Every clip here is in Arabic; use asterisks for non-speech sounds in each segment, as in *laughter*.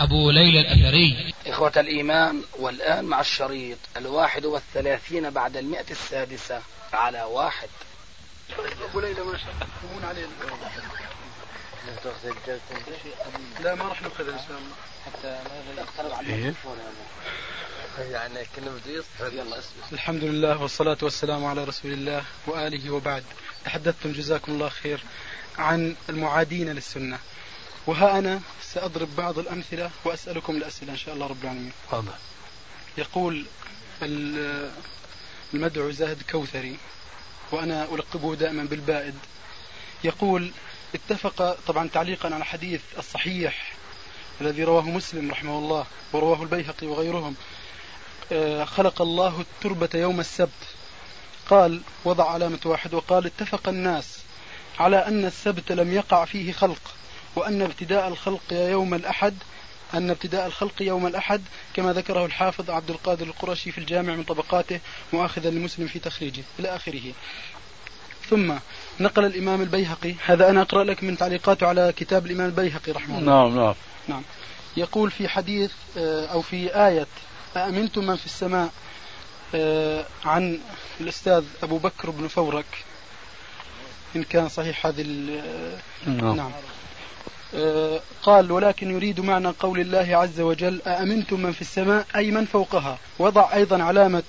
أبو ليلى الأثري. إخوة الإيمان والآن مع الشريط الواحد والثلاثين بعد المئة السادسة على واحد. أبو ليلى ما شاء الله عليه. لا ما راح نأخذ الله حتى ما اقترب على يعني كنا بده يصحى يلا اسمع. الحمد لله والصلاة والسلام على رسول الله وآله وبعد. تحدثتم جزاكم الله خير عن المعادين للسنة. وها أنا سأضرب بعض الأمثلة وأسألكم الأسئلة إن شاء الله رب العالمين. تفضل. يقول المدعو زاهد كوثري وأنا ألقبه دائما بالبائد. يقول اتفق طبعا تعليقا على حديث الصحيح الذي رواه مسلم رحمه الله ورواه البيهقي وغيرهم. آه، خلق الله التربة يوم السبت. قال وضع علامة واحد وقال اتفق الناس على أن السبت لم يقع فيه خلق. وأن ابتداء الخلق يوم الأحد أن ابتداء الخلق يوم الأحد كما ذكره الحافظ عبد القادر القرشي في الجامع من طبقاته مؤاخذا لمسلم في تخريجه إلى آخره. ثم نقل الإمام البيهقي هذا أنا أقرأ لك من تعليقاته على كتاب الإمام البيهقي رحمه الله. نعم نعم. نعم. يقول في حديث آه، أو في آية أأمنتم من في السماء آه، عن الأستاذ أبو بكر بن فورك؟ إن كان صحيح هذه نعم, نعم. آه، قال ولكن يريد معنى قول الله عز وجل أأمنتم من في السماء؟ أي من فوقها. وضع أيضا علامة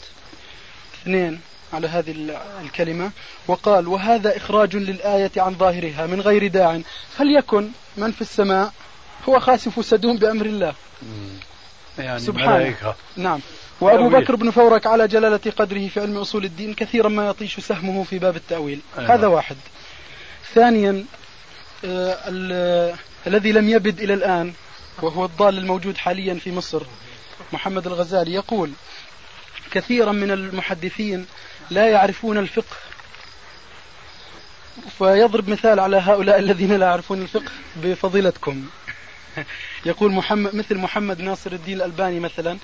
اثنين على هذه الكلمة. وقال وهذا إخراج للآية عن ظاهرها من غير داع. فليكن من في السماء هو خاسف سدوم بأمر الله. يعني سبحانه ملائكة. نعم. وأبو بكر بن فورك على جلالة قدره في علم أصول الدين كثيرا ما يطيش سهمه في باب التأويل. أيوة. هذا واحد. ثانيا آه الذي لم يبد إلى الآن وهو الضال الموجود حاليا في مصر محمد الغزالي يقول كثيرا من المحدثين لا يعرفون الفقه. فيضرب مثال على هؤلاء الذين لا يعرفون الفقه بفضيلتكم. يقول محمد مثل محمد ناصر الدين الألباني مثلا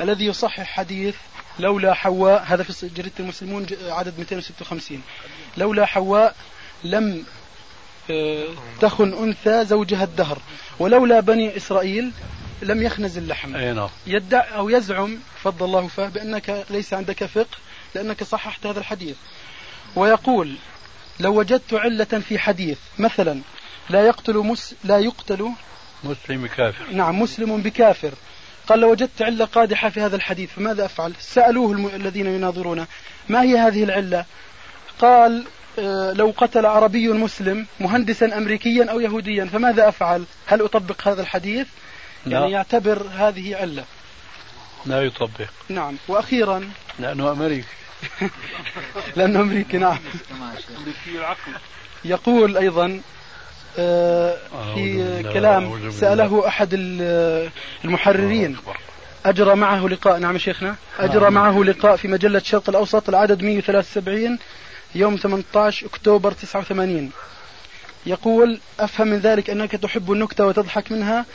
الذي يصحح حديث لولا حواء هذا في جريدة المسلمون عدد 256 لولا حواء لم تخن أنثى زوجها الدهر. ولولا بني إسرائيل لم يخنز اللحم. نعم. يدعي أو يزعم فضل الله فاه بأنك ليس عندك فقه لأنك صححت هذا الحديث. ويقول لو وجدت علة في حديث مثلا لا يقتل مس لا يقتل مسلم بكافر نعم مسلم بكافر. قال لو وجدت علة قادحة في هذا الحديث فماذا أفعل؟ سألوه الم... الذين يناظرونه ما هي هذه العلة؟ قال لو قتل عربي مسلم مهندسا أمريكيا أو يهوديا فماذا أفعل؟ هل أطبق هذا الحديث؟ لا. يعني يعتبر هذه علة. لا يطبق. نعم. وأخيرا. لأنه أمريكي. *laughs* لأنه أمريكي نعم. يقول أيضا آه، في كلام سأله أحد المحررين. أجرى معه لقاء نعم شيخنا. أجرى نعم. معه لقاء في مجلة الشرق الأوسط العدد 173 يوم 18 أكتوبر 89 يقول أفهم من ذلك أنك تحب النكتة وتضحك منها؟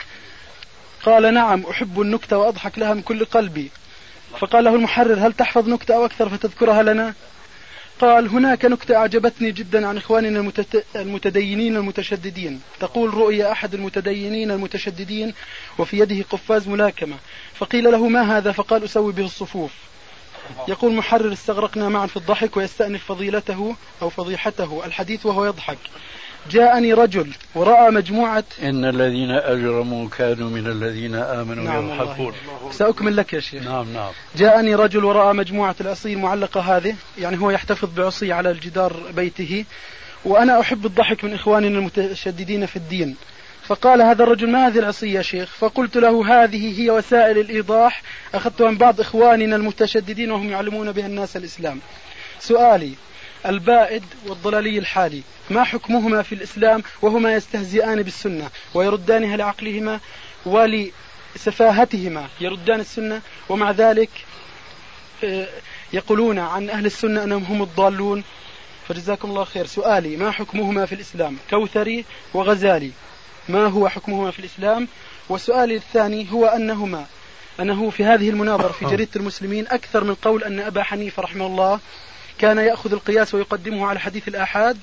قال نعم أحب النكتة وأضحك لها من كل قلبي. فقال له المحرر هل تحفظ نكتة أو أكثر فتذكرها لنا؟ قال هناك نكتة أعجبتني جدا عن إخواننا المتدينين المتشددين. تقول رؤيا أحد المتدينين المتشددين وفي يده قفاز ملاكمة. فقيل له ما هذا؟ فقال أسوي به الصفوف. يقول محرر استغرقنا معا في الضحك ويستأنف فضيلته أو فضيحته الحديث وهو يضحك. جاءني رجل ورأى مجموعة إن الذين أجرموا كانوا من الذين آمنوا نعم يضحكون. سأكمل لك يا شيخ. نعم نعم. جاءني رجل ورأى مجموعة العصي المعلقة هذه يعني هو يحتفظ بعصي على الجدار بيته وأنا أحب الضحك من إخواننا المتشددين في الدين. فقال هذا الرجل ما هذه العصي يا شيخ؟ فقلت له هذه هي وسائل الإيضاح. أخذتها من بعض إخواننا المتشددين وهم يعلمون بها الناس الإسلام. سؤالي البائد والضلالي الحالي ما حكمهما في الإسلام وهما يستهزئان بالسنة ويردانها لعقلهما ولسفاهتهما؟ يردان السنة ومع ذلك آه، يقولون عن أهل السنة أنهم هم الضالون. فجزاكم الله خير. سؤالي ما حكمهما في الإسلام؟ كوثري وغزالي. ما هو حكمهما في الإسلام؟ وسؤالي الثاني هو أنهما أنه في هذه المناظرة في جريدة المسلمين أكثر من قول أن أبا حنيفة رحمه الله كان يأخذ القياس ويقدمه على حديث الآحاد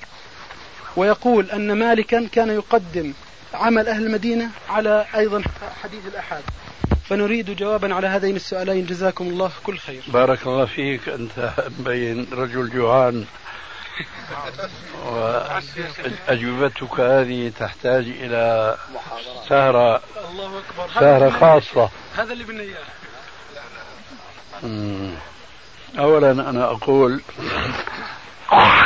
ويقول أن مالكا كان يقدم عمل أهل المدينة على أيضا حديث الآحاد. فنريد جوابا على هذين السؤالين. جزاكم الله كل خير. بارك الله فيك. أنت مبين رجل جوعان. *laughs* وأجوبتك هذه تحتاج إلى سهرة الله أكبر. سهرة خاصة. هذا اللي بدنا إياه أولا أنا أقول *laughs*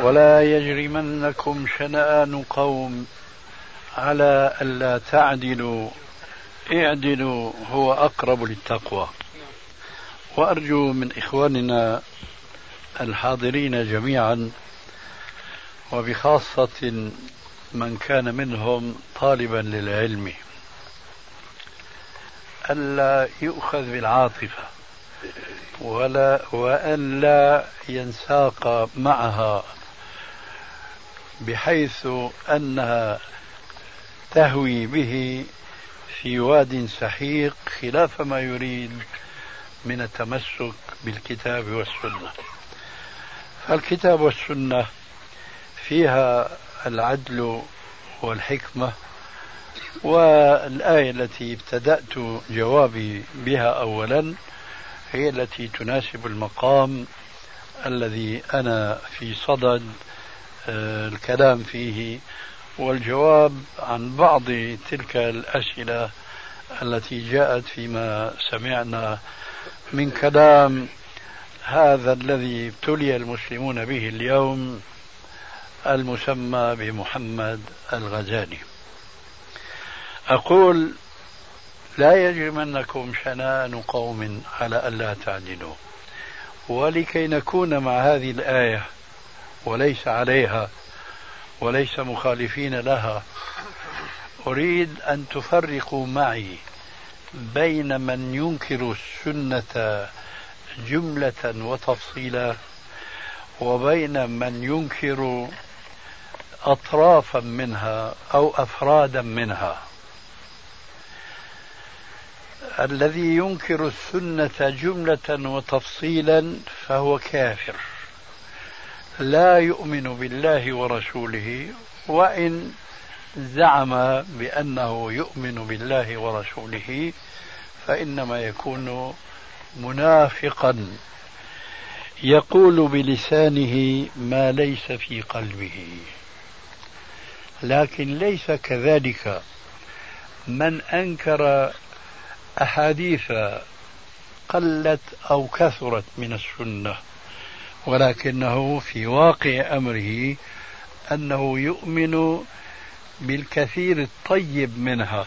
ولا يجرمنكم شنآن قوم على ألا تعدلوا. إعدلوا هو أقرب للتقوى. وأرجو من إخواننا الحاضرين جميعا وبخاصة من كان منهم طالبا للعلم ألا يؤخذ بالعاطفة ولا وأن لا ينساق معها بحيث أنها تهوي به في واد سحيق خلاف ما يريد من التمسك بالكتاب والسنة. فالكتاب والسنة فيها العدل والحكمة والآية التي ابتدأت جوابي بها أولا هي التي تناسب المقام الذي أنا في صدد آه، الكلام فيه والجواب عن بعض تلك الأسئلة التي جاءت فيما سمعنا من كلام هذا الذي ابتلي المسلمون به اليوم المسمى بمحمد الغزالي. أقول لا يجرمنكم شنآن قوم على ألا تعدلوا ولكي نكون مع هذه الآية وليس عليها وليس مخالفين لها. أريد أن تفرقوا معي بين من ينكر السنة جملة وتفصيلا وبين من ينكر أطرافا منها أو أفرادا منها. الذي ينكر السنة جملة وتفصيلا فهو كافر. لا يؤمن بالله ورسوله وإن زعم بأنه يؤمن بالله ورسوله فإنما يكون منافقا. يقول بلسانه ما ليس في قلبه. لكن ليس كذلك. من أنكر أحاديث قلت أو كثرت من السنة ولكنه في واقع أمره أنه يؤمن بالكثير الطيب منها.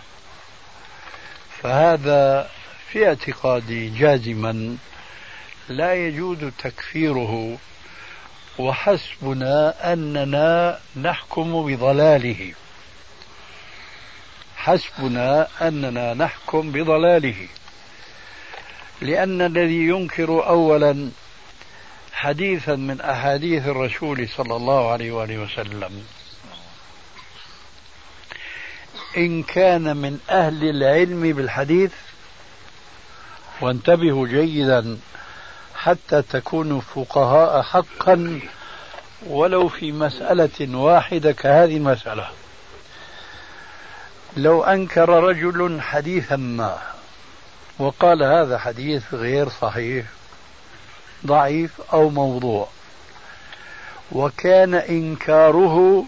فهذا في اعتقادي جازما لا يجوز تكفيره وحسبنا أننا نحكم بضلاله. حسبنا أننا نحكم بضلاله لأن الذي ينكر اولا حديثا من أحاديث الرسول صلى الله عليه وآله وسلم. إن كان من أهل العلم بالحديث وانتبهوا جيدا حتى تكونوا فقهاء حقا ولو في مسألة واحدة كهذه المسألة. لو أنكر رجل حديثا ما وقال هذا حديث غير صحيح ضعيف أو موضوع. وكان إنكاره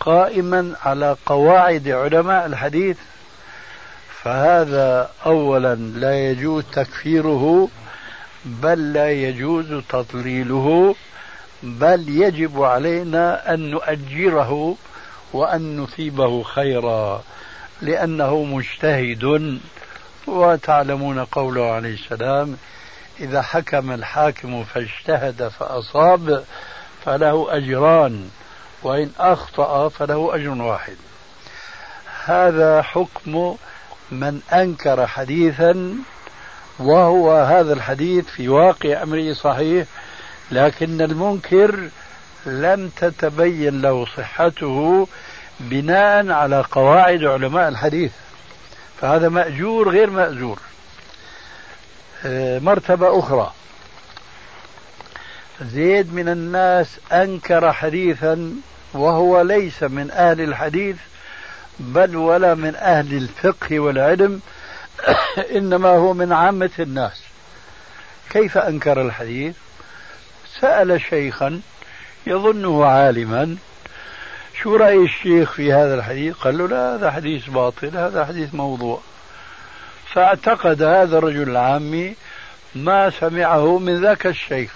قائما على قواعد علماء الحديث فهذا أولا لا يجوز تكفيره بل لا يجوز تضليله بل يجب علينا أن نؤجره وأن نثيبه خيرا لأنه مجتهد وتعلمون قوله عليه السلام إذا حكم الحاكم فاجتهد فأصاب فله أجران وإن أخطأ فله أجر واحد. هذا حكم من أنكر حديثا وهو هذا الحديث في واقع أمره صحيح لكن المنكر لم تتبين له صحته بناء على قواعد علماء الحديث. فهذا مأجور غير مأجور. مرتبة أخرى. زيد من الناس أنكر حديثا وهو ليس من أهل الحديث بل ولا من أهل الفقه والعلم *coughs* إنما هو من عامة الناس. كيف أنكر الحديث؟ سأل شيخا يظنه عالما شو رأي الشيخ في هذا الحديث؟ قال له لا هذا حديث باطل هذا حديث موضوع. فأعتقد هذا الرجل العامي ما سمعه من ذاك الشيخ.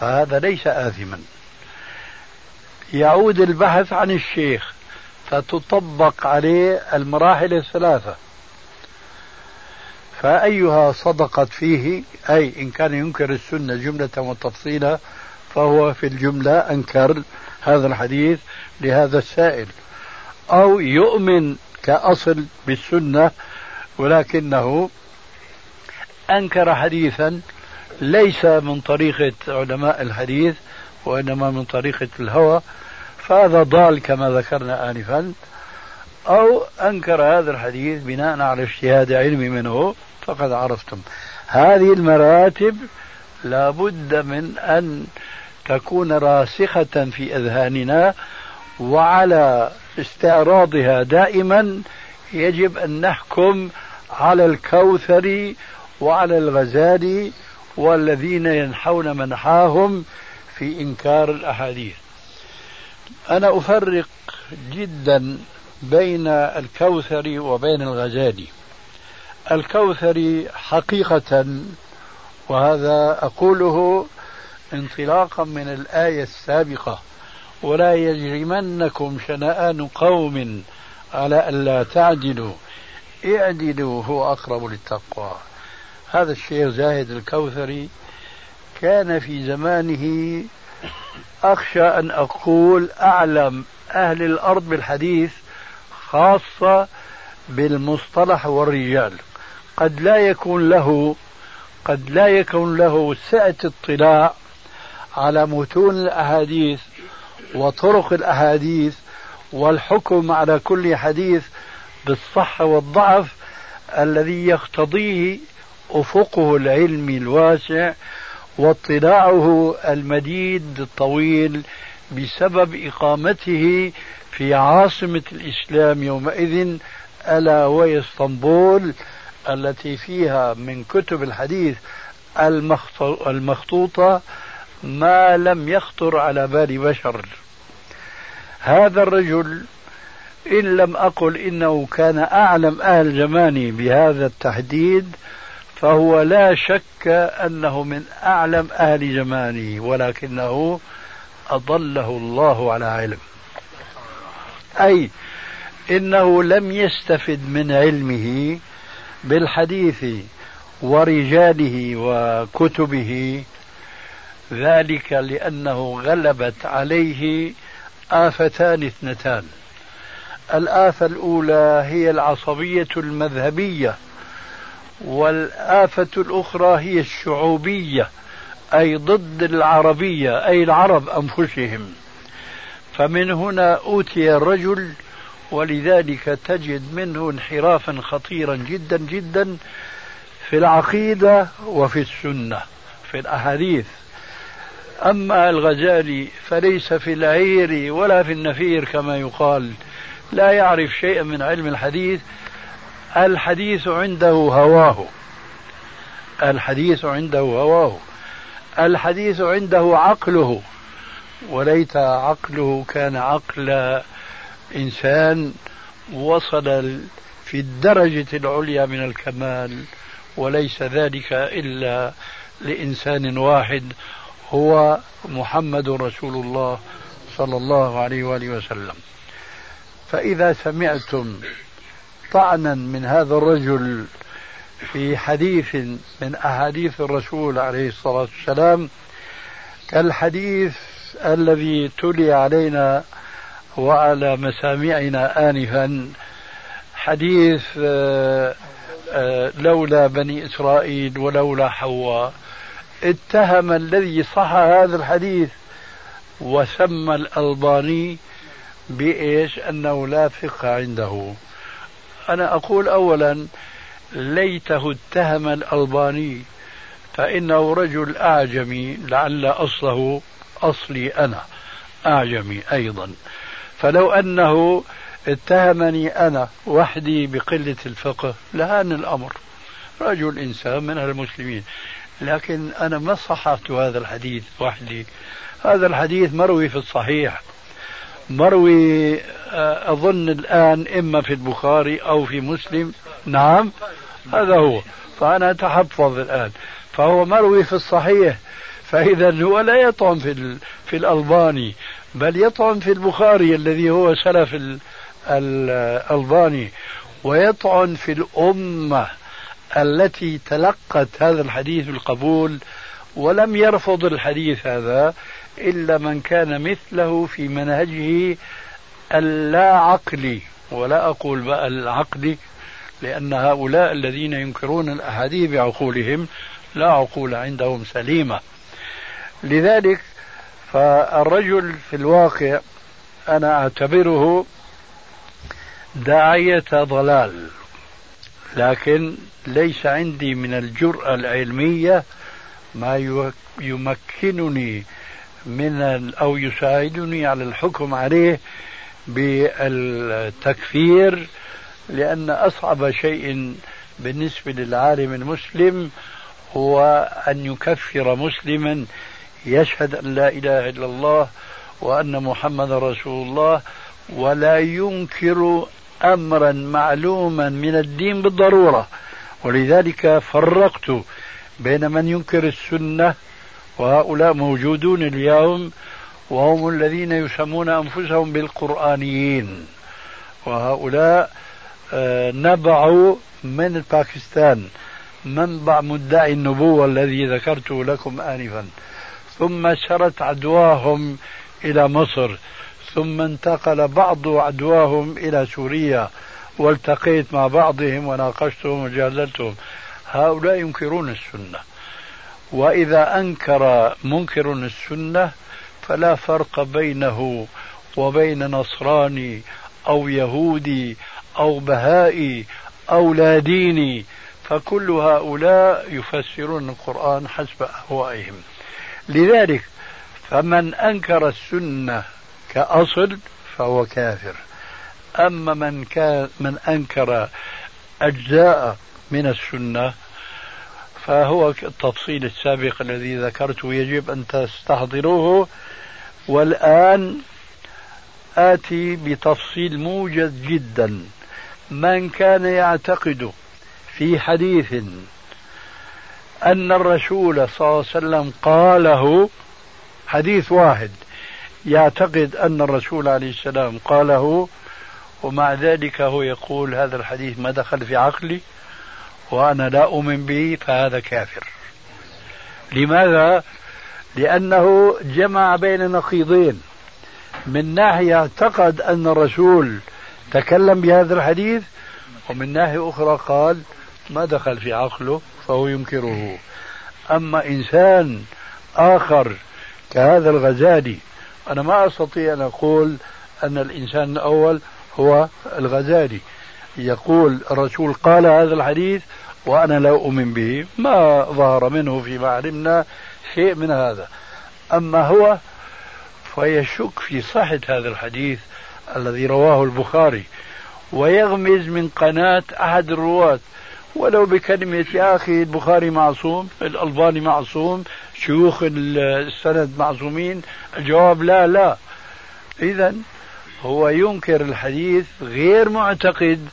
فهذا ليس آثما. يعود البحث عن الشيخ فتطبق عليه المراحل الثلاثة. فأيها صدقت فيه أي إن كان ينكر السنة جملة وتفصيلا فهو في الجملة أنكر هذا الحديث لهذا السائل. أو يؤمن كأصل بالسنة ولكنه أنكر حديثا ليس من طريقة علماء الحديث وإنما من طريقة الهوى فهذا ضال كما ذكرنا آنفا أو أنكر هذا الحديث بناء على اجتهاد علمي منه فقد عرفتم. هذه المراتب لابد من أن تكون راسخة في أذهاننا وعلى استعراضها دائما يجب أن نحكم على الكوثري وعلى الغزالي والذين ينحون منحاهم في إنكار الأحاديث. أنا أفرق جدا بين الكوثري وبين الغزالي الكوثري حقيقة وهذا أقوله انطلاقا من الآية السابقة ولا يجرمنكم شنآن قوم على ألا تعدلوا اعدلوا هو أقرب للتقوى. هذا الشيخ زاهد الكوثري كان في زمانه أخشى أن أقول أعلم أهل الأرض بالحديث خاصة بالمصطلح والرجال. قد لا يكون له قد لا يكون له سعة اطلاع على متون الأحاديث وطرق الأحاديث والحكم على كل حديث بالصحة والضعف الذي يقتضيه أفقه العلمي الواسع واطلاعه المديد الطويل بسبب إقامته في عاصمة الإسلام يومئذ ألا وهي إسطنبول التي فيها من كتب الحديث المخطوطة ما لم يخطر على بال بشر. هذا الرجل إن لم أقل إنه كان أعلم أهل زماني بهذا التحديد فهو لا شك أنه من أعلم أهل زمانه ولكنه أضله الله على علم. أي إنه لم يستفد من علمه بالحديث ورجاله وكتبه ذلك لأنه غلبت عليه آفتان اثنتان. الآفة الأولى هي العصبية المذهبية والآفة الأخرى هي الشعوبية أي ضد العربية أي العرب أنفسهم. فمن هنا أوتي الرجل ولذلك تجد منه انحرافا خطيرا جدا جدا في العقيدة وفي السنة في الأحاديث. أما الغزالي فليس في العير ولا في النفير كما يقال. لا يعرف شيئا من علم الحديث. الحديث عنده هواه. الحديث عنده هواه. الحديث عنده عقله. وليت عقله كان عقل إنسان وصل في الدرجة العليا من الكمال. وليس ذلك إلا لإنسان واحد. هو محمد رسول الله صلى الله عليه وآله وسلم. فإذا سمعتم طعنا من هذا الرجل في حديث من أحاديث الرسول عليه الصلاة والسلام كالحديث الذي تلي علينا وعلى مسامعنا آنفا حديث آه، آه، لولا بني إسرائيل ولولا حواء. اتهم الذي صح هذا الحديث وسمى الألباني بإيش؟ أنه لا فقه عنده. أنا أقول أولا ليته اتهم الألباني فإنه رجل أعجمي لعل أصله أصلي أنا. أعجمي أيضا. فلو أنه اتهمني أنا وحدي بقلة الفقه لهان الأمر. رجل إنسان من المسلمين. لكن أنا ما صححت هذا الحديث وحدي. هذا الحديث مروي في الصحيح. مروي آه، أظن الآن إما في البخاري أو في مسلم. نعم هذا هو. فأنا أتحفظ الآن. فهو مروي في الصحيح. فإذا هو لا يطعن في في الألباني بل يطعن في البخاري الذي هو سلف الألباني. ويطعن في الأمة التي تلقت هذا الحديث بالقبول ولم يرفض الحديث هذا. إلا من كان مثله في منهجه اللا عقلي ولا أقول بقى العقلي لأن هؤلاء الذين ينكرون الأحاديث بعقولهم لا عقول عندهم سليمة. لذلك فالرجل في الواقع أنا أعتبره داعية ضلال لكن ليس عندي من الجرأة العلمية ما يمكنني من أو يساعدني على الحكم عليه بالتكفير لأن أصعب شيء بالنسبة للعالم المسلم هو أن يكفر مسلما يشهد أن لا إله إلا الله وأن محمد رسول الله ولا ينكر أمرا معلوما من الدين بالضرورة. ولذلك فرقت بين من ينكر السنة وهؤلاء موجودون اليوم وهم الذين يسمون أنفسهم بالقرآنيين. وهؤلاء آه، نبعوا من باكستان منبع مدعي النبوة الذي ذكرته لكم آنفا. ثم سرت عدواهم إلى مصر. ثم انتقل بعض عدواهم إلى سوريا. والتقيت مع بعضهم وناقشتهم وجادلتهم. هؤلاء ينكرون السنة. وإذا أنكر منكر السنة فلا فرق بينه وبين نصراني أو يهودي أو بهائي أو لا ديني فكل هؤلاء يفسرون القرآن حسب أهوائهم. لذلك فمن أنكر السنة كأصل فهو كافر. أما من كان من أنكر أجزاء من السنة فهو التفصيل السابق الذي ذكرته يجب أن تستحضروه. والآن آتي بتفصيل موجز جدا. من كان يعتقد في حديث أن الرسول صلى الله عليه وسلم قاله حديث واحد يعتقد أن الرسول عليه السلام قاله ومع ذلك هو يقول هذا الحديث ما دخل في عقلي وأنا لا أؤمن به فهذا كافر. لماذا؟ لأنه جمع بين نقيضين. من ناحية اعتقد أن الرسول تكلم بهذا الحديث ومن ناحية أخرى قال ما دخل في عقله فهو ينكره. أما إنسان آخر كهذا الغزالي أنا ما أستطيع أن أقول أن الإنسان الأول هو الغزالي. يقول الرسول قال هذا الحديث وأنا لا أؤمن به ما ظهر منه فيما علمنا شيء من هذا. أما هو فيشك في صحة هذا الحديث الذي رواه البخاري ويغمز من قناة أحد الرواة. ولو بكلمة يا أخي البخاري معصوم الألباني معصوم شيوخ السند معصومين الجواب لا لا. إذا هو ينكر الحديث غير معتقد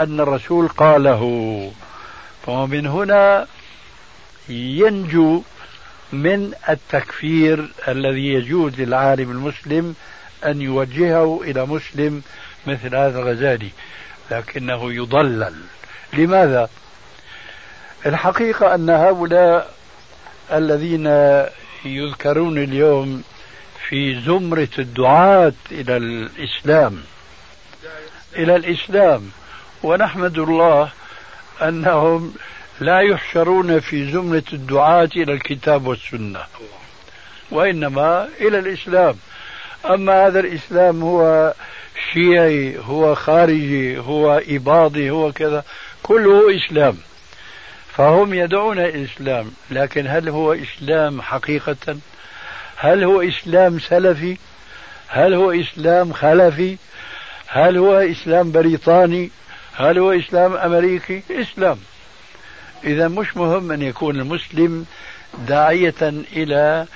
أن الرسول قاله. ومن هنا ينجو من التكفير الذي يجوز للعالم المسلم أن يوجهه إلى مسلم مثل هذا الغزالي لكنه يضلل لماذا؟ الحقيقة أن هؤلاء الذين يذكرون اليوم في زمرة الدعاة إلى الإسلام إلى الإسلام ونحمد الله أنهم لا يحشرون في زمرة الدعاة إلى الكتاب والسنة وإنما إلى الإسلام. أما هذا الإسلام هو شيعي هو خارجي هو إباضي هو كذا كله إسلام. فهم يدعون الإسلام لكن هل هو إسلام حقيقة؟ هل هو إسلام سلفي؟ هل هو إسلام خلفي؟ هل هو إسلام بريطاني؟ هل هو إسلام أمريكي؟ إسلام. إذا مش مهم أن يكون المسلم داعية إلى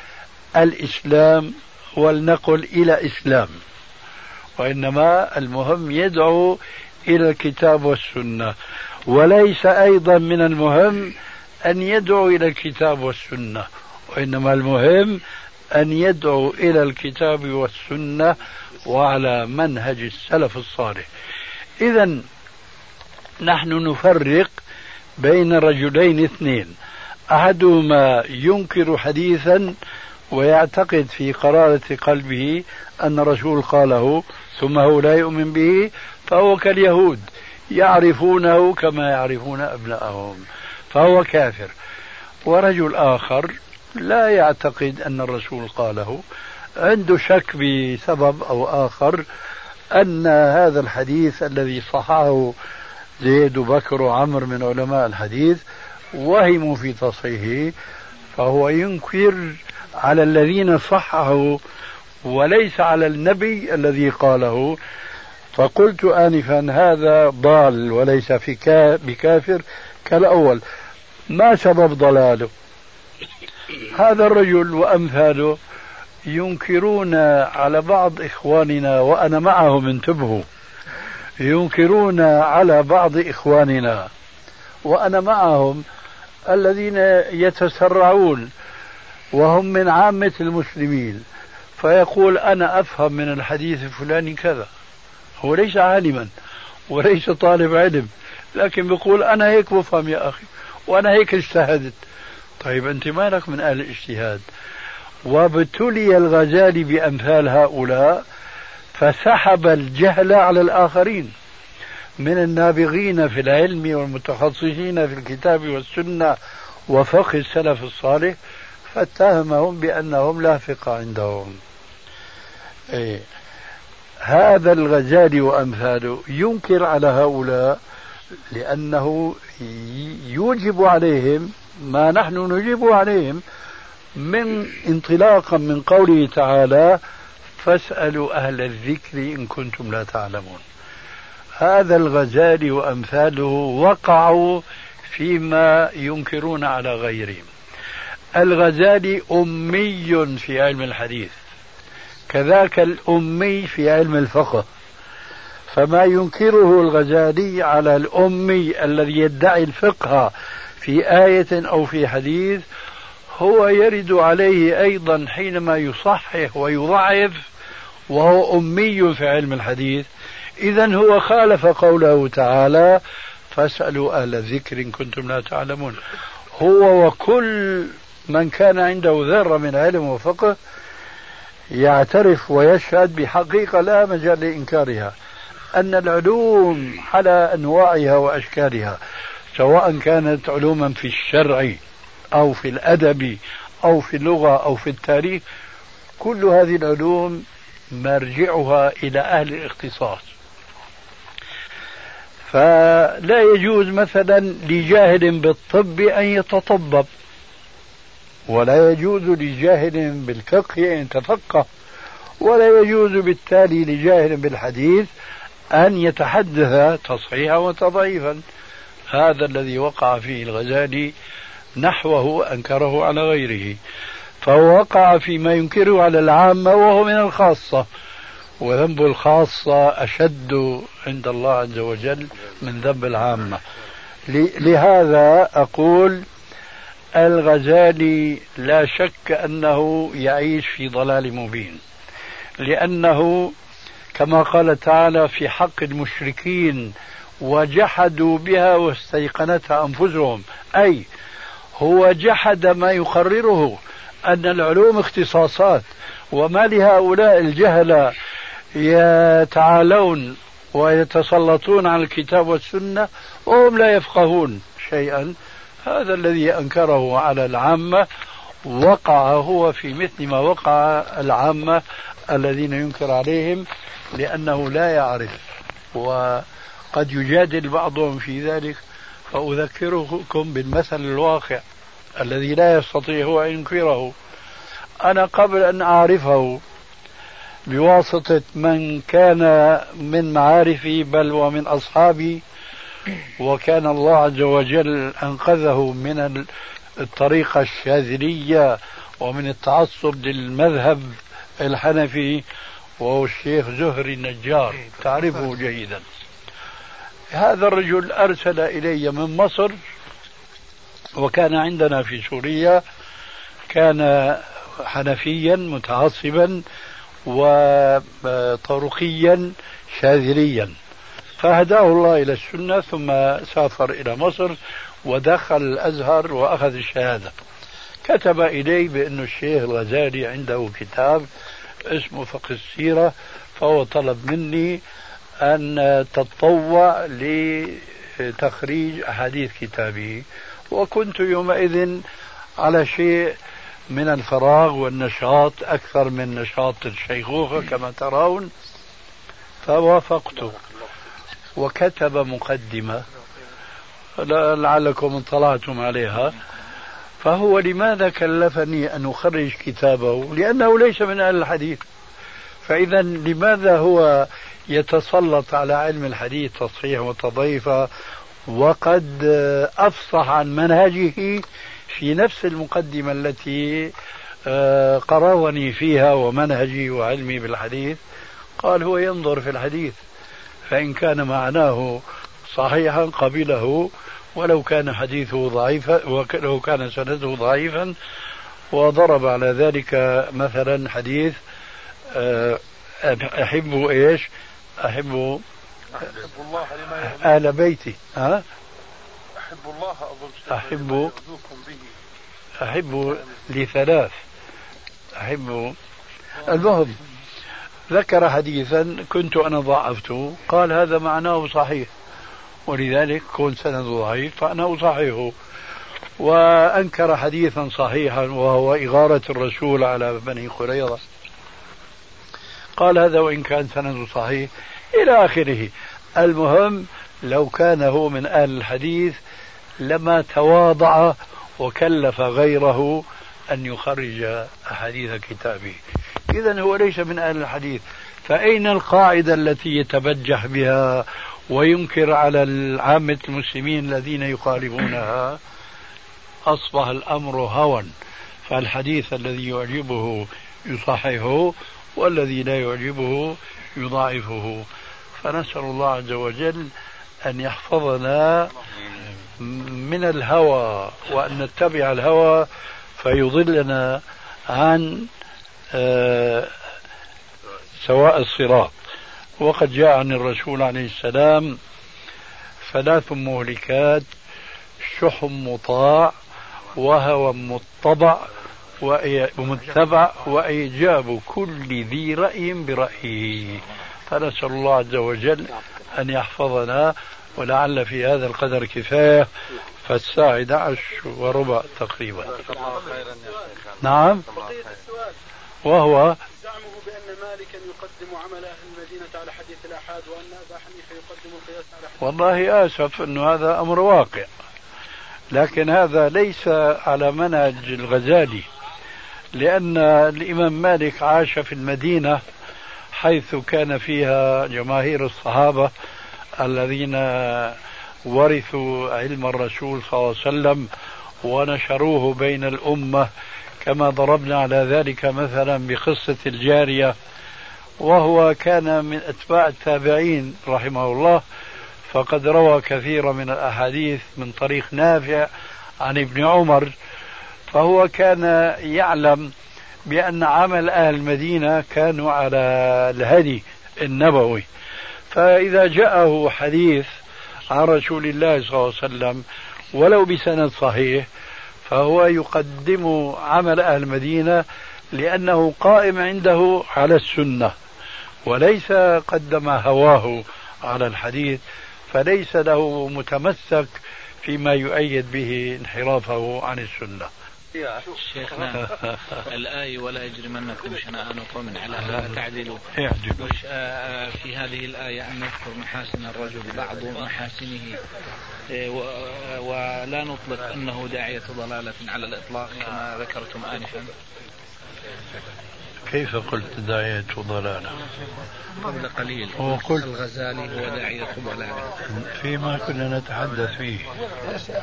الإسلام ولنقل إلى إسلام. وإنما المهم يدعو إلى الكتاب والسنة. وليس أيضا من المهم أن يدعو إلى الكتاب والسنة. وإنما المهم أن يدعو إلى الكتاب والسنة وعلى منهج السلف الصالح. إذا نحن نفرق بين رجلين اثنين. أحدهما ينكر حديثا ويعتقد في قرارة قلبه أن الرسول قاله ثم هو لا يؤمن به فهو كاليهود يعرفونه كما يعرفون أبنائهم فهو كافر. ورجل آخر لا يعتقد أن الرسول قاله عنده شك بسبب أو آخر أن هذا الحديث الذي صححه زيد وبكر وعمر من علماء الحديث وهموا في تصحيحه فهو ينكر على الذين صححوا وليس على النبي الذي قاله. فقلت آنفا هذا ضال وليس في بكافر. كالأول ما سبب ضلاله؟ هذا الرجل وأمثاله ينكرون على بعض إخواننا وأنا معهم انتبهوا. ينكرون على بعض إخواننا وأنا معهم الذين يتسرعون وهم من عامة المسلمين. فيقول أنا أفهم من الحديث الفلاني كذا هو ليس عالما وليس طالب علم لكن بيقول أنا هيك بفهم يا أخي وأنا هيك اجتهدت. طيب أنت مالك من أهل الاجتهاد؟ وابتلي الغزالي بأمثال هؤلاء فسحب الجهل على الآخرين من النابغين في العلم والمتخصصين في الكتاب والسنة وفقه السلف الصالح فاتهمهم بأنهم لا فقه عندهم إيه. هذا الغزالي وأمثاله ينكر على هؤلاء لأنه يوجب عليهم ما نحن نجيب عليهم من انطلاقا من قوله تعالى فاسألوا أهل الذكر إن كنتم لا تعلمون. هذا الغزالي وأمثاله وقعوا فيما ينكرون على غيرهم. الغزالي أمي في علم الحديث كذاك الأمي في علم الفقه. فما ينكره الغزالي على الأمي الذي يدعي الفقه في آية أو في حديث هو يرد عليه أيضا حينما يصحح ويضعف وهو أمي في علم الحديث. إذا هو خالف قوله تعالى فاسألوا أهل الذكر إن كنتم لا تعلمون. هو وكل من كان عنده ذرة من علم وفقه يعترف ويشهد بحقيقة لا مجال لإنكارها أن العلوم على أنواعها وأشكالها سواء كانت علوما في الشرع أو في الأدب أو في اللغة أو في التاريخ كل هذه العلوم مرجعها إلى أهل الاختصاص. فلا يجوز مثلا لجاهل بالطب أن يتطبب ولا يجوز لجاهل بالفقه أن يتفقه ولا يجوز بالتالي لجاهل بالحديث أن يتحدث تصحيحا وتضعيفا. هذا الذي وقع فيه الغزالي نحوه أنكره على غيره. فهو وقع فيما ينكره على العامة وهو من الخاصة. وذنب الخاصة أشد عند الله عز وجل من ذنب العامة. لهذا أقول الغزالي لا شك أنه يعيش في ضلال مبين. لأنه كما قال تعالى في حق المشركين وجحدوا بها واستيقنتها أنفسهم. أي هو جحد ما يقرره. أن العلوم اختصاصات وما لهؤلاء الجهلة يتعالون ويتسلطون على الكتاب والسنة وهم لا يفقهون شيئا. هذا الذي أنكره على العامة وقع هو في مثل ما وقع العامة الذين ينكر عليهم لأنه لا يعرف وقد يجادل بعضهم في ذلك. فأذكركم بالمثل الواقع. الذي لا يستطيع هو أن ينكره. أنا قبل أن أعرفه بواسطة من كان من معارفي بل ومن أصحابي وكان الله عز وجل أنقذه من الطريقة الشاذلية ومن التعصب للمذهب الحنفي وهو الشيخ زهري النجار. تعرفه جيدا. هذا الرجل أرسل إلي من مصر وكان عندنا في سوريا كان حنفيا متعصبا وطرقيا شاذليا. فهداه الله إلى السنة ثم سافر إلى مصر ودخل الأزهر وأخذ الشهادة. كتب إلي بأن الشيخ الغزالي عنده كتاب اسمه فقه السيرة فهو طلب مني أن تتطوع لتخريج أحاديث كتابه. وكنت يومئذ على شيء من الفراغ والنشاط أكثر من نشاط الشيخوخة كما ترون فوافقته وكتب مقدمة لعلكم اطلعتم عليها فهو لماذا كلفني أن أخرج كتابه؟ لأنه ليس من أهل الحديث. فإذا لماذا هو يتسلط على علم الحديث تصحيح وتضيف وقد أفصح عن منهجه في نفس المقدمة التي آه، قررني فيها ومنهجي وعلمي بالحديث. قال هو ينظر في الحديث فإن كان معناه صحيحا قبله ولو كان حديثه ضعيفا ولو كان سنده ضعيفا وضرب على ذلك مثلا حديث آه، أحب إيش؟ أحب أحب الله لما أهل بيتي ها؟ أحب الله أظن أحب أحب لثلاث. أحب. المهم ذكر حديثا كنت أنا ضعفته قال هذا معناه صحيح. ولذلك كون سند ضعيف فأنا أصححه. وأنكر حديثا صحيحا وهو إغارة الرسول على بني قريظة قال هذا وإن كان سند صحيح إلى آخره. المهم لو كان هو من أهل الحديث لما تواضع وكلف غيره أن يخرج أحاديث كتابه. إذا هو ليس من أهل الحديث. فأين القاعدة التي يتبجح بها وينكر على عامة المسلمين الذين يخالفونها؟ أصبح الأمر هوى. فالحديث الذي يعجبه يصححه والذي لا يعجبه يضاعفه. فنسأل الله عز وجل أن يحفظنا من الهوى وأن نتبع الهوى فيضلنا عن آه، سواء الصراط. وقد جاء عن الرسول عليه السلام ثلاث مهلكات شح مطاع وهوى مطبع ومتبع وإيجاب كل ذي رأي برأيه. فنسأل الله عز وجل أن يحفظنا ولعل في هذا القدر كفاية فالساعة 11 وربع تقريبا. نعم. وهو زعمه بأن مالكا يقدم عمل أهل المدينة على حديث الآحاد وأن أبا حنيفة يقدم القياس على حديث والله آسف أنه هذا أمر واقع. لكن هذا ليس على منهج الغزالي لأن الإمام مالك عاش في المدينة حيث كان فيها جماهير الصحابة الذين ورثوا علم الرسول صلى الله عليه وسلم ونشروه بين الأمة كما ضربنا على ذلك مثلا بقصة الجارية. وهو كان من أتباع التابعين رحمه الله فقد روى كثيرا من الأحاديث من طريق نافع عن ابن عمر فهو كان يعلم بأن عمل أهل المدينة كانوا على الهدي النبوي. فإذا جاءه حديث عن رسول الله صلى الله عليه وسلم ولو بسند صحيح فهو يقدم عمل أهل المدينة لأنه قائم عنده على السنة وليس قدم هواه على الحديث فليس له متمسك فيما يؤيد به انحرافه عن السنة. شيخنا الآية ولا يجرمنكم شنآن قوم على ألا تعدلوا في هذه الآية أن نذكر محاسن الرجل بعض محاسنه. إيه، ولا نطلق أنه داعية ضلالة على الإطلاق كما ذكرتم آنفا. كيف قلت داعية ضلالة؟ قبل قليل وقلت الغزالي هو داعية ضلالة. فيما كنا نتحدث فيه.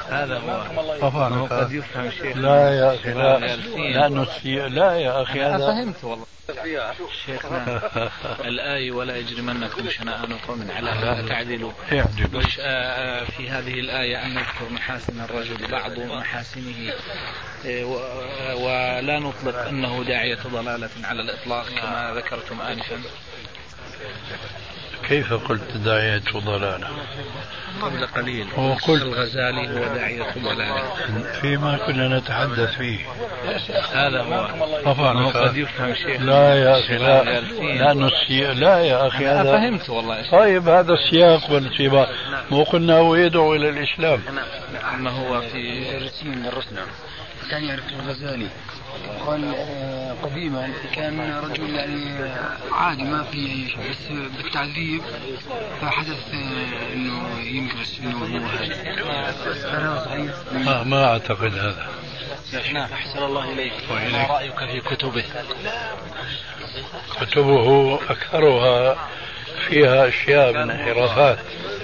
هذا هو. طبعا قد يفهم شيخ لا يا أخي لا. لا نسي لا يا أخي هذا فهمت والله. شيخنا الآية ولا يجرمنكم شنآن قوم على ألا تعدلوا. اعدلوا في هذه الآية أن نذكر محاسن الرجل بعض محاسنه. ولا نطلق أنه داعية ضلالة على الإطلاق كما ذكرتم آنفا. كيف قلت داعية ضلالة؟ قبل قليل. وقلت الغزالي هو داعية ضلالة. فيما كنا نتحدث فيه. هذا هو. طبعا قد يفهم شيخ. لا يا أخي لا لا نسي لا يا أخي هذا فهمت والله. طيب هذا السياق والسباق مو قلنا هو يدعو إلى الإسلام. ما هو في رسم الرسل كان يعرف الغزالي. قال آه، قديما كان رجل يعني عادي ما في أي شيء بس بالتعذيب فحدث آه، إنه ينكرس إنه هو هذا صحيح؟ ما, ما أعتقد هذا. نعم. أحسن الله إليك. ما رأيك في كتبه؟ كتبه أكثرها فيها أشياء من انحرافات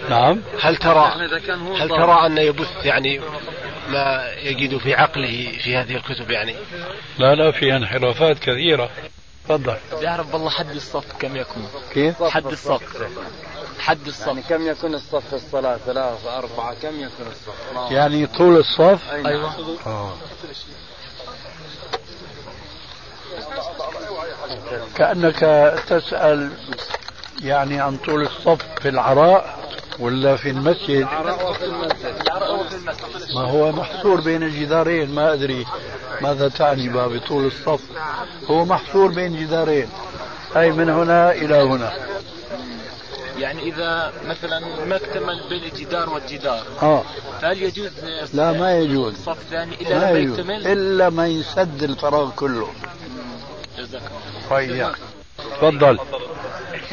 نعم. هل ترى هل ترى أن يبث يعني ما يجد في عقله في هذه الكتب يعني. لا لا في انحرافات كثيرة. تفضل. يعرف والله حد الصف كم يكون؟ كيف؟ حد الصف. حد الصف. يعني كم يكون الصف في الصلاة؟ ثلاثة أربعة كم يكون الصف؟ يعني طول الصف؟ أيوة. آه. كأنك تسأل يعني عن طول الصف في العراء ولا في المسجد. ما هو محصور بين الجدارين ما أدري ماذا تعني بطول الصف. هو محصور بين جدارين أي من هنا إلى هنا. يعني إذا مثلا ما اكتمل بين الجدار والجدار آه. فهل يجوز لا ما يجوز. الصف الثاني إلا ما يكتمل؟ إلا ما يسد الفراغ كله. جزاك الله. طيب تفضل.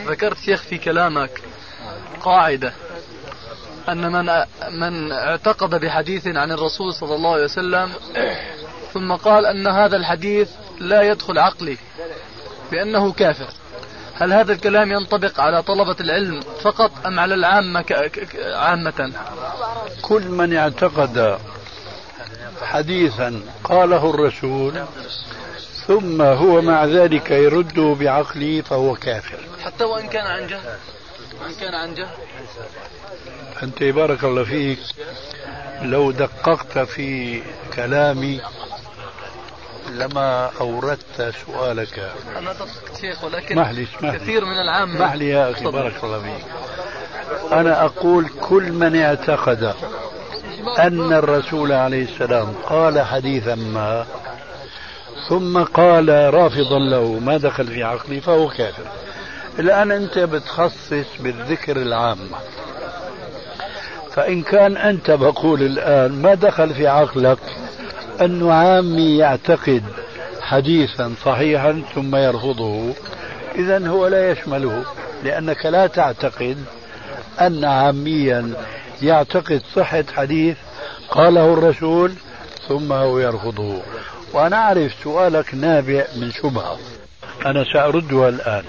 ذكرت شيخ في كلامك قاعدة. أن من من اعتقد بحديث عن الرسول صلى الله عليه وسلم ثم قال أن هذا الحديث لا يدخل عقلي بأنه كافر. هل هذا الكلام ينطبق على طلبة العلم فقط أم على العامة عامة؟ كل من اعتقد حديثا قاله الرسول ثم هو مع ذلك يرده بعقله فهو كافر. حتى وإن كان عن جهل. وإن كان عن جهل. أنت بارك الله فيك. لو دققت في كلامي لما أوردت سؤالك. أنا دققت شيخ ولكن محلي كثير من العامة محلي يا أخي بارك الله فيك. أنا أقول كل من اعتقد أن الرسول عليه السلام قال حديثا ما ثم قال رافضا له ما دخل في عقلي فهو كافر. الآن أنت بتخصص بالذكر العامة فإن كان أنت بقول الآن ما دخل في عقلك أن عامي يعتقد حديثا صحيحا ثم يرفضه إذا هو لا يشمله لأنك لا تعتقد أن عاميا يعتقد صحة حديث قاله الرسول ثم هو يرفضه. وأنا أعرف سؤالك نابع من شبهة. أنا سأردها الآن.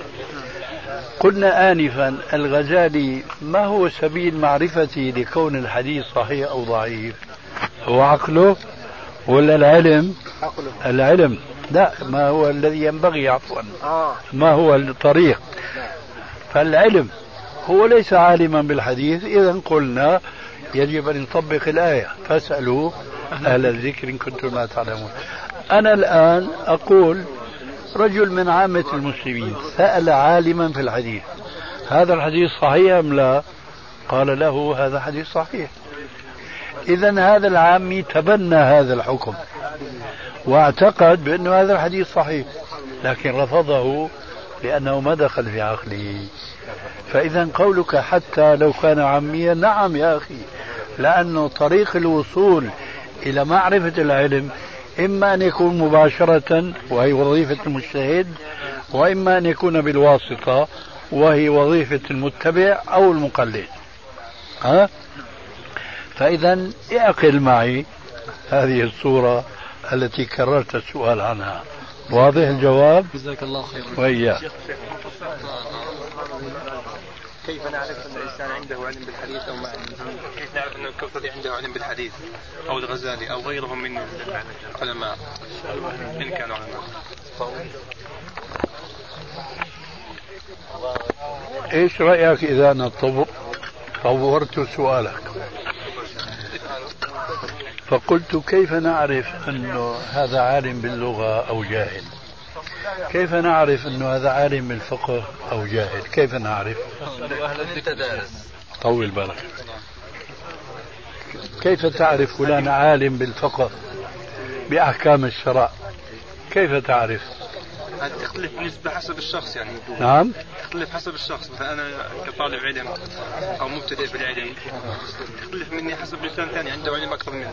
قلنا آنفا الغزالي ما هو سبيل معرفتي لكون الحديث صحيح أو ضعيف؟ هو عقله ولا العلم؟ عقله. العلم. لا ما هو الذي ينبغي عفوا. ما هو الطريق؟ فالعلم هو ليس عالما بالحديث إذا قلنا يجب أن نطبق الآية. فاسألوا أهل الذكر إن كنتم لا تعلمون. أنا الآن أقول رجل من عامة المسلمين سأل عالما في الحديث هذا الحديث صحيح أم لا؟ قال له هذا حديث صحيح. إذا هذا العامي تبنى هذا الحكم واعتقد بأن هذا الحديث صحيح لكن رفضه لأنه ما دخل في عقله. فإذا قولك حتى لو كان عاميا نعم يا أخي لأنه طريق الوصول إلى معرفة العلم إما أن يكون مباشرة وهي وظيفة المجتهد وإما أن يكون بالواسطة وهي وظيفة المتبع أو المقلد ها؟ فإذا اعقل معي هذه الصورة التي كررت السؤال عنها واضح الجواب؟ جزاك الله خير وإياك كيف نعرف أن الإنسان عنده علم بالحديث أو ما عنده؟ كيف نعرف أن الكوثري عنده علم بالحديث أو الغزالي أو غيرهم من العلماء إن كانوا علماء؟ إيش رأيك إذا أنا طورت سؤالك فقلت كيف نعرف انه هذا عالم باللغة أو جاهل كيف نعرف إنه هذا عالم بالفقه أو جاهل؟ كيف نعرف؟ طول بالك. كيف تعرف فلان عالم بالفقه بأحكام الشرع؟ كيف تعرف؟ تختلف بالنسبة حسب الشخص يعني. نعم. تختلف حسب الشخص. مثلا أنا كطالب علم أو مبتدئ بالعلم تختلف مني حسب إنسان ثاني عنده علم أكثر مني.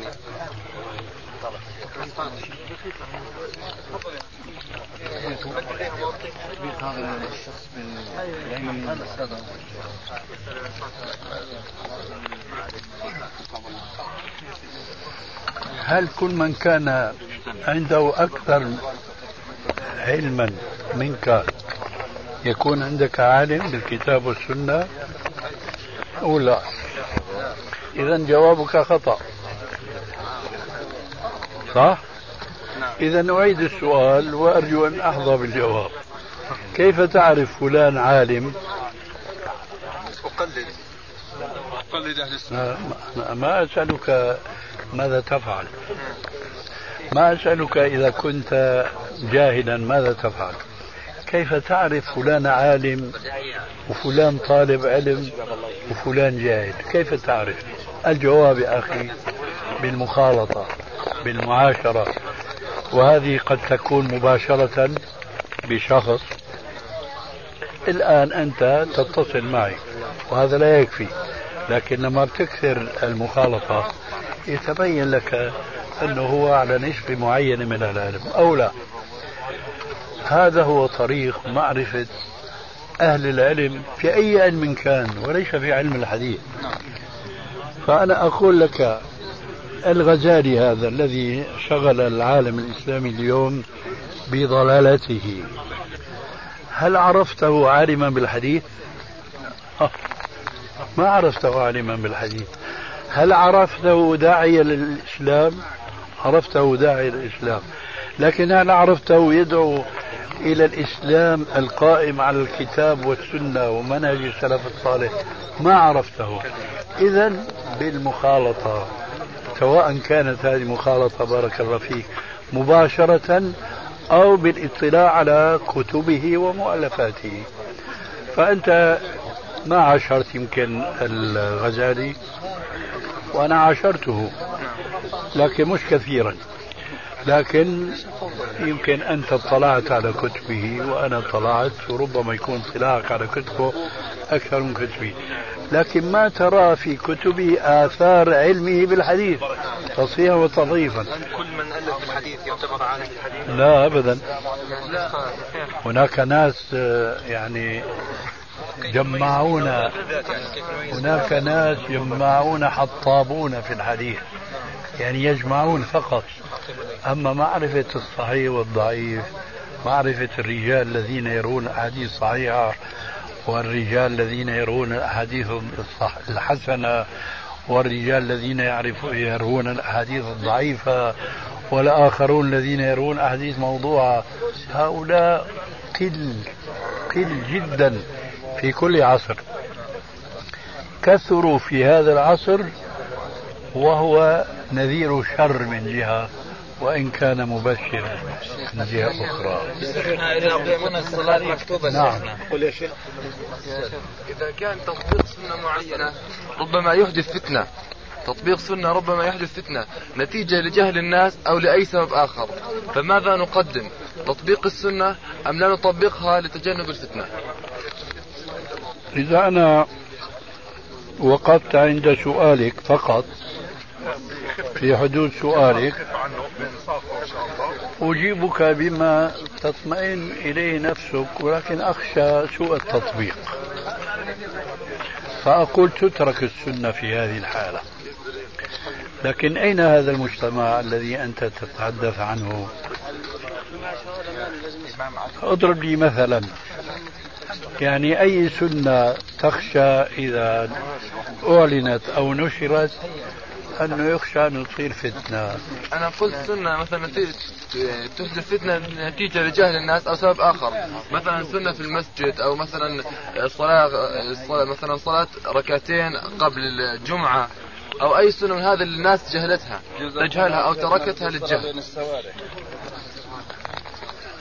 هل كل من كان عنده أكثر علما منك يكون عندك عالم بالكتاب والسنة أو لا إذا جوابك خطأ صح؟ إذا أعيد السؤال وأرجو أن أحظى بالجواب. كيف تعرف فلان عالم؟ أقلد. أقلد أهل السنة. ما أسألك ماذا تفعل. ما أسألك إذا كنت جاهلا ماذا تفعل. كيف تعرف فلان عالم وفلان طالب علم وفلان جاهل؟ كيف تعرف؟ الجواب يا أخي بالمخالطة بالمعاشرة. وهذه قد تكون مباشرة بشخص الآن أنت تتصل معي وهذا لا يكفي لكن لما بتكثر المخالطة يتبين لك أنه هو على نسبة معينة من العلم أو لا. هذا هو طريق معرفة أهل العلم في أي علم كان وليس في علم الحديث. فأنا أقول لك الغزالي هذا الذي شغل العالم الإسلامي اليوم بضلالته. هل عرفته عالما بالحديث؟ ما عرفته عالما بالحديث. هل عرفته داعيا للإسلام؟ عرفته داعي للإسلام. لكن هل عرفته يدعو إلى الإسلام القائم على الكتاب والسنة ومنهج السلف الصالح؟ ما عرفته. إذا بالمخالطة. سواء كانت هذه مخالطة بارك الله فيك مباشرة أو بالاطلاع على كتبه ومؤلفاته. فأنت ما عاشرت يمكن الغزالي؟ وأنا عاشرته لكن مش كثيرا. لكن يمكن أنت اطلعت على كتبه وأنا اطلعت وربما يكون اطلاعك على كتبه أكثر من كتبي. لكن ما ترى في كتبه آثار علمه بالحديث تصحيحا وتضعيفا. كل من ألف بالحديث يعتبر عالم بالحديث لا أبدا. هناك ناس آه، يعني جمعون هناك ناس يجمعون حطابون في الحديث يعني يجمعون فقط. أما معرفة الصحيح والضعيف معرفة الرجال الذين يرون أحاديث صحيحة والرجال الذين يرون الأحاديث الحسنة والرجال الذين يعرفون يرون الأحاديث الضعيفة والآخرون الذين يرون أحاديث موضوعة. هؤلاء قل قل جدا في كل عصر. كثروا في هذا العصر وهو نذير شر من جهة. وإن كان مبشرا من جهة أخرى. إذا أقيمنا الصلاة مكتوبة نعم. قل يا شيخ إذا كان تطبيق سنة معينة ربما يحدث فتنة. تطبيق سنة ربما يحدث فتنة. نتيجة لجهل الناس أو لأي سبب آخر. فماذا نقدم؟ تطبيق السنة أم لا نطبقها لتجنب الفتنة؟ إذا أنا وقفت عند سؤالك فقط في حدود سؤالك. أجيبك بما تطمئن إليه نفسك ولكن أخشى سوء التطبيق. فأقول تترك السنة في هذه الحالة. لكن أين هذا المجتمع الذي أنت تتحدث عنه؟ اضرب لي مثلا. يعني أي سنة تخشى إذا أعلنت أو نشرت أنه يخشى أن تصير فتنة. أنا قلت سنة مثلا تحدث فتنة نتيجة لجهل الناس أو سبب آخر. مثلا سنة في المسجد أو مثلا صلاة مثلا صلاة ركعتين قبل الجمعة أو أي سنة من هذه الناس جهلتها تجهلها أو تركتها للجهل.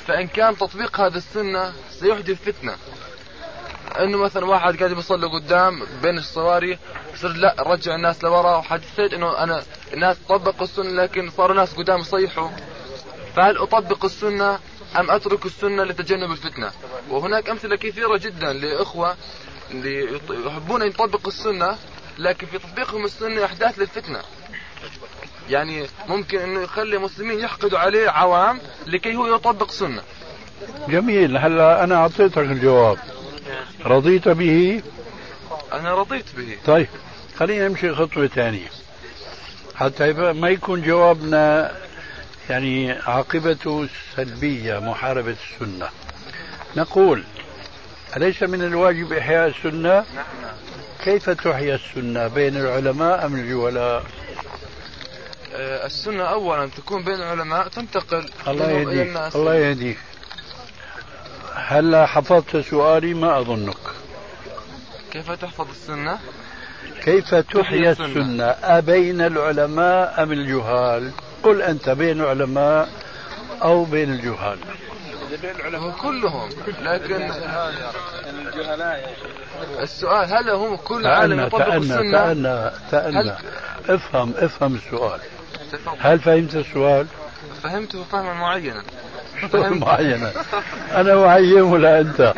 فإن كان تطبيق هذه السنة سيحدث فتنة. انه مثلا واحد قاعد يصلي قدام بين الصواري يصير لا رجع الناس لورا وحدثت إنه أنا الناس طبقوا السنة لكن صاروا ناس قدام يصيحوا. فهل أطبق السنة أم أترك السنة لتجنب الفتنة؟ وهناك أمثلة كثيرة جدا لإخوة اللي يحبون أن يطبقوا السنة لكن في تطبيقهم السنة أحداث للفتنة. يعني ممكن إنه يخلي المسلمين يحقدوا عليه عوام لكي هو يطبق سنة. جميل. هلا أنا أعطيتك الجواب. رضيت به؟ أنا رضيت به. طيب خلينا نمشي خطوة ثانية. حتى ما يكون جوابنا يعني عاقبته سلبية محاربة السنة. نقول أليس من الواجب إحياء السنة؟ كيف تحيا السنة؟ بين العلماء أم الجهلاء؟ آه، السنة أولا تكون بين العلماء تنتقل الله يهديك. الله يهديك. هلا حفظت سؤالي ما أظنك. كيف تحفظ السنة؟ كيف تحيا السنة. أبين العلماء أم الجهال؟ قل أنت بين العلماء أو بين الجهال. هو كلهم. لكن السؤال هل هم كل عالم يطبق السنة؟ تأنى تأنى. هل... افهم افهم السؤال. هل فهمت السؤال؟ فهمته فهما معينا. معينة *laughs* أنا معين ولا أنت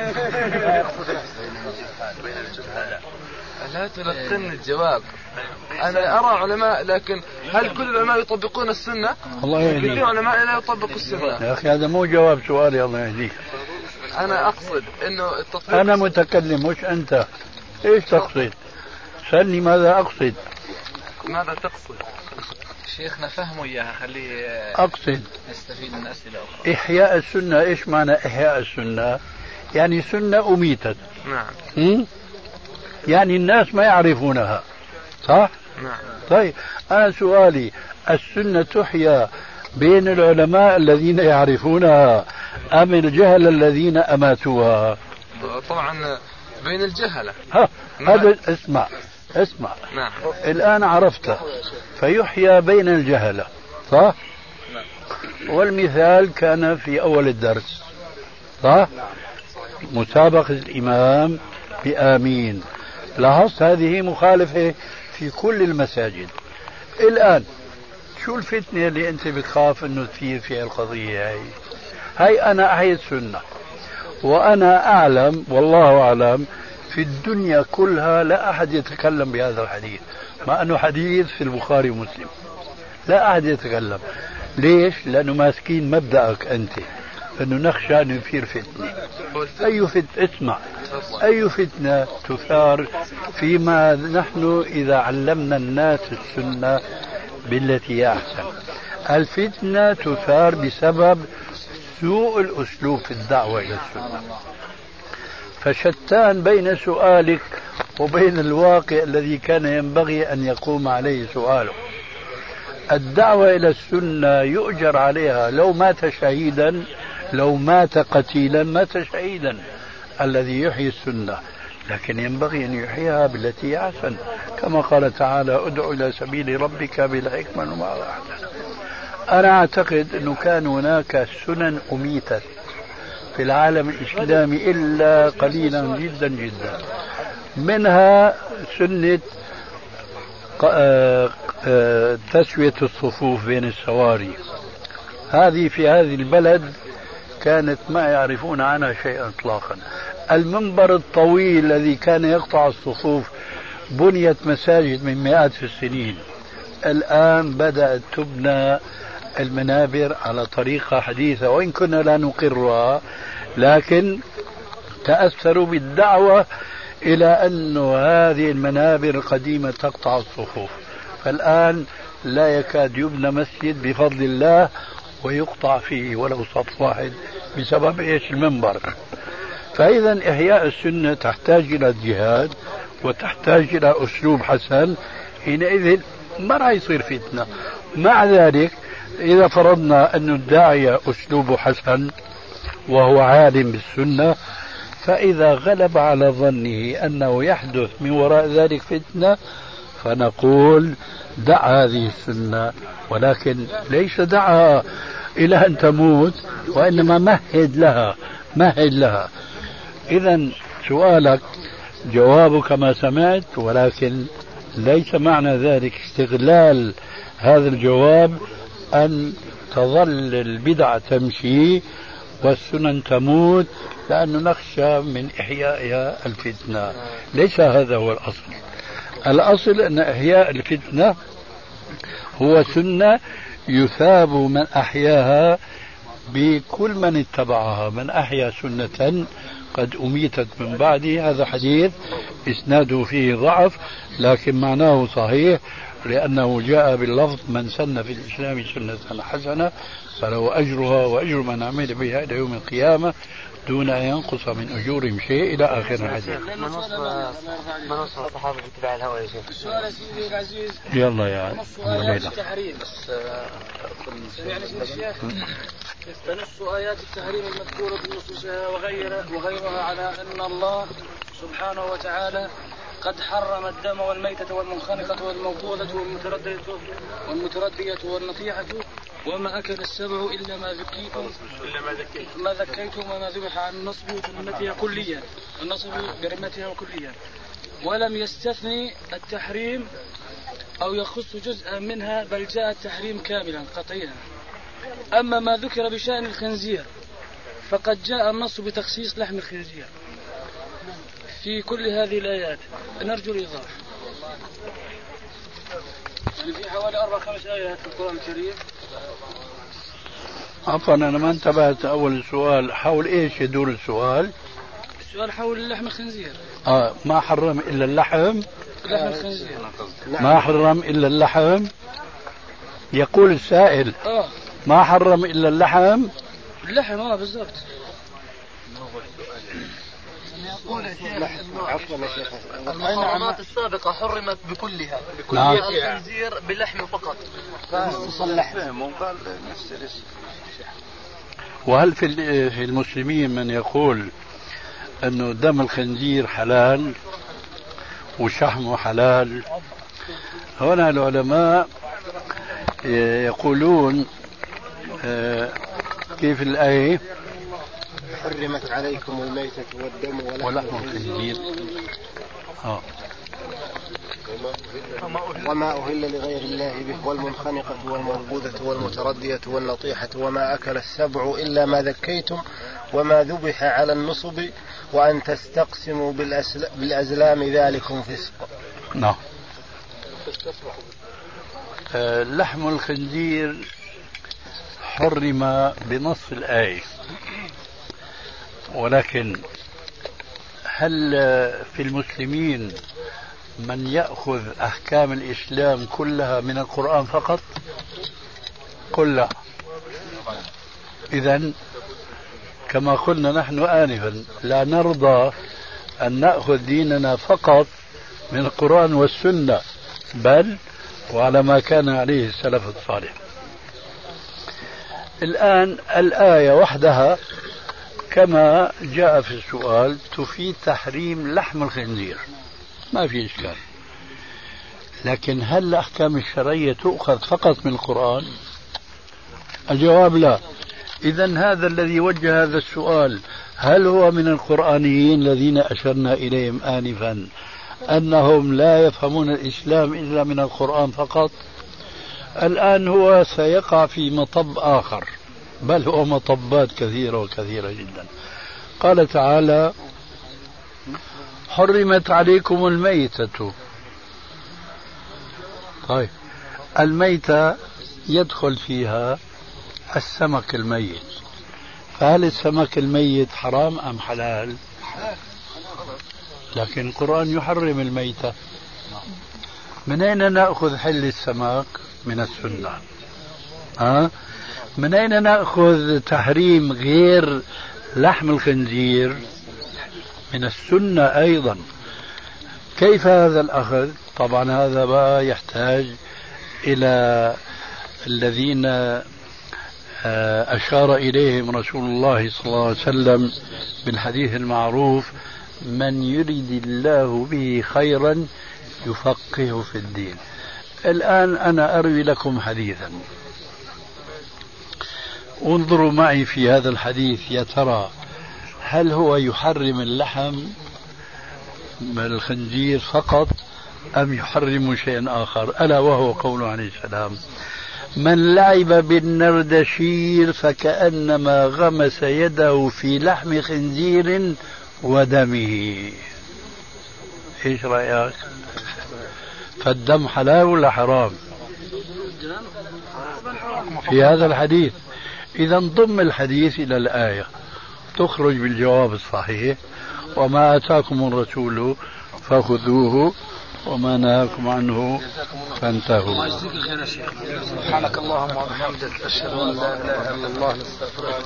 لا تلقن الجواب أنا أرى علماء لكن هل كل العلماء يطبقون السنة؟ الله يهديك كل علماء لا يطبقوا السنة يا أخي هذا مو جواب سؤالي الله يهديك أنا أقصد إنه التطبيق أنا متكلم مش أنت إيش تقصد؟ سألني ماذا أقصد؟ ماذا تقصد؟ شيخنا فهموا إياها خليه أقصد نستفيد من أسئلة أخرى. إحياء السنة إيش معنى إحياء السنة؟ يعني سنة أميتت. نعم. يعني الناس ما يعرفونها صح؟ نعم. طيب أنا سؤالي السنة تحيا بين العلماء الذين يعرفونها أم الجهل الذين أماتوها؟ طبعا بين الجهلة. ها هذا اسمع. اسمع نعم الآن عرفت فيحيى بين الجهلة صح؟ نعم. والمثال كان في أول الدرس صح؟ مسابقة الإمام بآمين لاحظت هذه مخالفة في كل المساجد الآن شو الفتنة اللي أنت بتخاف أنه تصير في القضية هاي هاي أنا أحيي السنة وأنا أعلم والله أعلم في الدنيا كلها لا أحد يتكلم بهذا الحديث. مع أنه حديث في البخاري ومسلم. لا أحد يتكلم. ليش؟ لأنه ماسكين مبدأك أنت. أنه نخشى أن يثير فتنة. أي فتنة؟ اسمع. أي فتنة تثار فيما نحن إذا علمنا الناس السنة بالتي هي أحسن. الفتنة تثار بسبب سوء الأسلوب في الدعوة إلى السنة. فشتان بين سؤالك وبين الواقع الذي كان ينبغي أن يقوم عليه سؤاله. الدعوة إلى السنة يؤجر عليها. لو مات شهيدا لو مات قتيلا مات شهيدا الذي يحيي السنة. لكن ينبغي أن يحييها بالتي أحسن. كما قال تعالى ادع إلى سبيل ربك بالحكمة وما احسن أنا أعتقد أنه كان هناك سنن أميتت. في العالم الإسلامي إلا قليلا جدا جدا. منها سنة آه، آه، تسوية الصفوف بين السواري. هذه في هذه البلد كانت ما يعرفون عنها شيئا اطلاقا. المنبر الطويل الذي كان يقطع الصفوف بنيت مساجد من مئات السنين. الآن بدأت تبنى المنابر على طريقة حديثة وإن كنا لا نقرها لكن تأثروا بالدعوة إلى أن هذه المنابر القديمة تقطع الصفوف. فالآن لا يكاد يبنى مسجد بفضل الله ويقطع فيه ولو صف واحد بسبب إيش؟ المنبر. فإذا إحياء السنة تحتاج إلى جهاد وتحتاج إلى أسلوب حسن حينئذ ما راح يصير فتنة. مع ذلك إذا فرضنا أن الداعية أسلوبه حسن وهو عالم بالسنة فإذا غلب على ظنه أنه يحدث من وراء ذلك فتنة فنقول دع هذه السنة. ولكن ليس دعها إلى أن تموت وإنما مهد لها مهد لها. إذا سؤالك جوابه كما سمعت ولكن ليس معنى ذلك استغلال هذا الجواب أن تظل البدع تمشي والسنن تموت لأنه نخشى من إحيائها الفتنة. ليس هذا هو الأصل. الأصل أن إحياء الفتنة هو سنة يثاب من أحياها بكل من اتبعها. من أحيا سنة قد أميتت من بعده هذا حديث إسناده فيه ضعف لكن معناه صحيح. لأنه جاء باللفظ من سن في الإسلام سنة حسنة فله أجرها وأجر من عمل بها إلى يوم القيامة دون أن ينقص من أجورهم شيء إلى آخر الحديث. من وصف الصحابة باتباع الهوى يا شيخ؟ السؤال يا سيدي العزيز. يلا يا آيات التحريم. يعني الشيخ تنص آيات التحريم المذكورة بنصوصها وغير وغيرها على أن الله سبحانه وتعالى قد حرم الدم والميتة والمنخنقة والموقوذة والمتردية والمتردية والنطيحة وما أكل السبع إلا ما ذكيتم. إلا ما ذكيتم. ما ذكيتم وما ذبح عن النصب برمتها كليا. النصب برمتها كليا. ولم يستثني التحريم أو يخص جزءا منها بل جاء التحريم كاملا قطعيا. أما ما ذكر بشأن الخنزير فقد جاء النص بتخصيص لحم الخنزير. في كل هذه الآيات. نرجو الإيضاح. يعني في حوالي أربع خمس آيات في القرآن الكريم عفوا أنا ما انتبهت أول السؤال حول إيش يدور السؤال؟ السؤال حول لحم الخنزير. آه ما حرم إلا اللحم؟ لحم الخنزير. ما حرم إلا اللحم؟ يقول السائل. آه. ما حرم إلا اللحم؟ اللحم آه بالضبط. يقول يا شيخ عفوا يا شيخ. المحرمات السابقة حرمت بكلها. نعم. الخنزير بلحم فقط. وهل في ال- في المسلمين من يقول أنه دم الخنزير حلال وشحمه حلال؟ هنا العلماء يقولون آه، كيف الآية؟ حرمت عليكم الميتة والدم ولحم الخنزير آه. وما أهل لغير الله به والمنخنقة والمربوذة والمتردية والنطيحة وما أكل السبع إلا ما ذكيتم وما ذبح على النصب وأن تستقسموا. بالأزلام ذلكم فسق نعم آه، لحم الخنزير حرم بنص الآية ولكن هل في المسلمين من يأخذ أحكام الإسلام كلها من القرآن فقط؟ قل لا. إذا كما قلنا نحن آنفا لا نرضى أن نأخذ ديننا فقط من القرآن والسنة بل وعلى ما كان عليه السلف الصالح. الآن الآية وحدها كما جاء في السؤال تفيد تحريم لحم الخنزير. ما في إشكال. لكن هل الأحكام الشرعية تؤخذ فقط من القرآن؟ الجواب لا. إذا هذا الذي وجه هذا السؤال هل هو من القرآنيين الذين أشرنا إليهم آنفا أنهم لا يفهمون الإسلام إلا من القرآن فقط؟ الآن هو سيقع في مطب آخر. بل هو مطبات كثيرة وكثيرة جدا. قال تعالى حرمت عليكم الميتة. طيب. الميتة يدخل فيها السمك الميت. فهل السمك الميت حرام أم حلال؟ لكن القرآن يحرم الميتة. من أين نأخذ حل السمك من السنة. ها؟ من أين نأخذ تحريم غير لحم الخنزير؟ من السنة أيضا. كيف هذا الأخذ؟ طبعا هذا بقى يحتاج إلى الذين آه، أشار إليهم رسول الله صلى الله عليه وسلم بالحديث المعروف من يريد الله به خيرا يفقهه في الدين. الآن أنا أروي لكم حديثا. انظروا معي في هذا الحديث يا ترى هل هو يحرم اللحم من الخنزير فقط أم يحرم شيئا آخر؟ ألا وهو قوله عليه السلام. من لعب بالنردشير فكأنما غمس يده في لحم خنزير ودمه. إيش رأيك؟ فالدم حلال ولا حرام؟ في هذا الحديث. إذا ضم الحديث إلى الآية. تخرج بالجواب الصحيح. وما آتاكم الرسول فخذوه وما نهاكم عنه فانتهوا. سبحانك اللهم وبحمدك أشهد أن لا إله إلا الله نستغفرك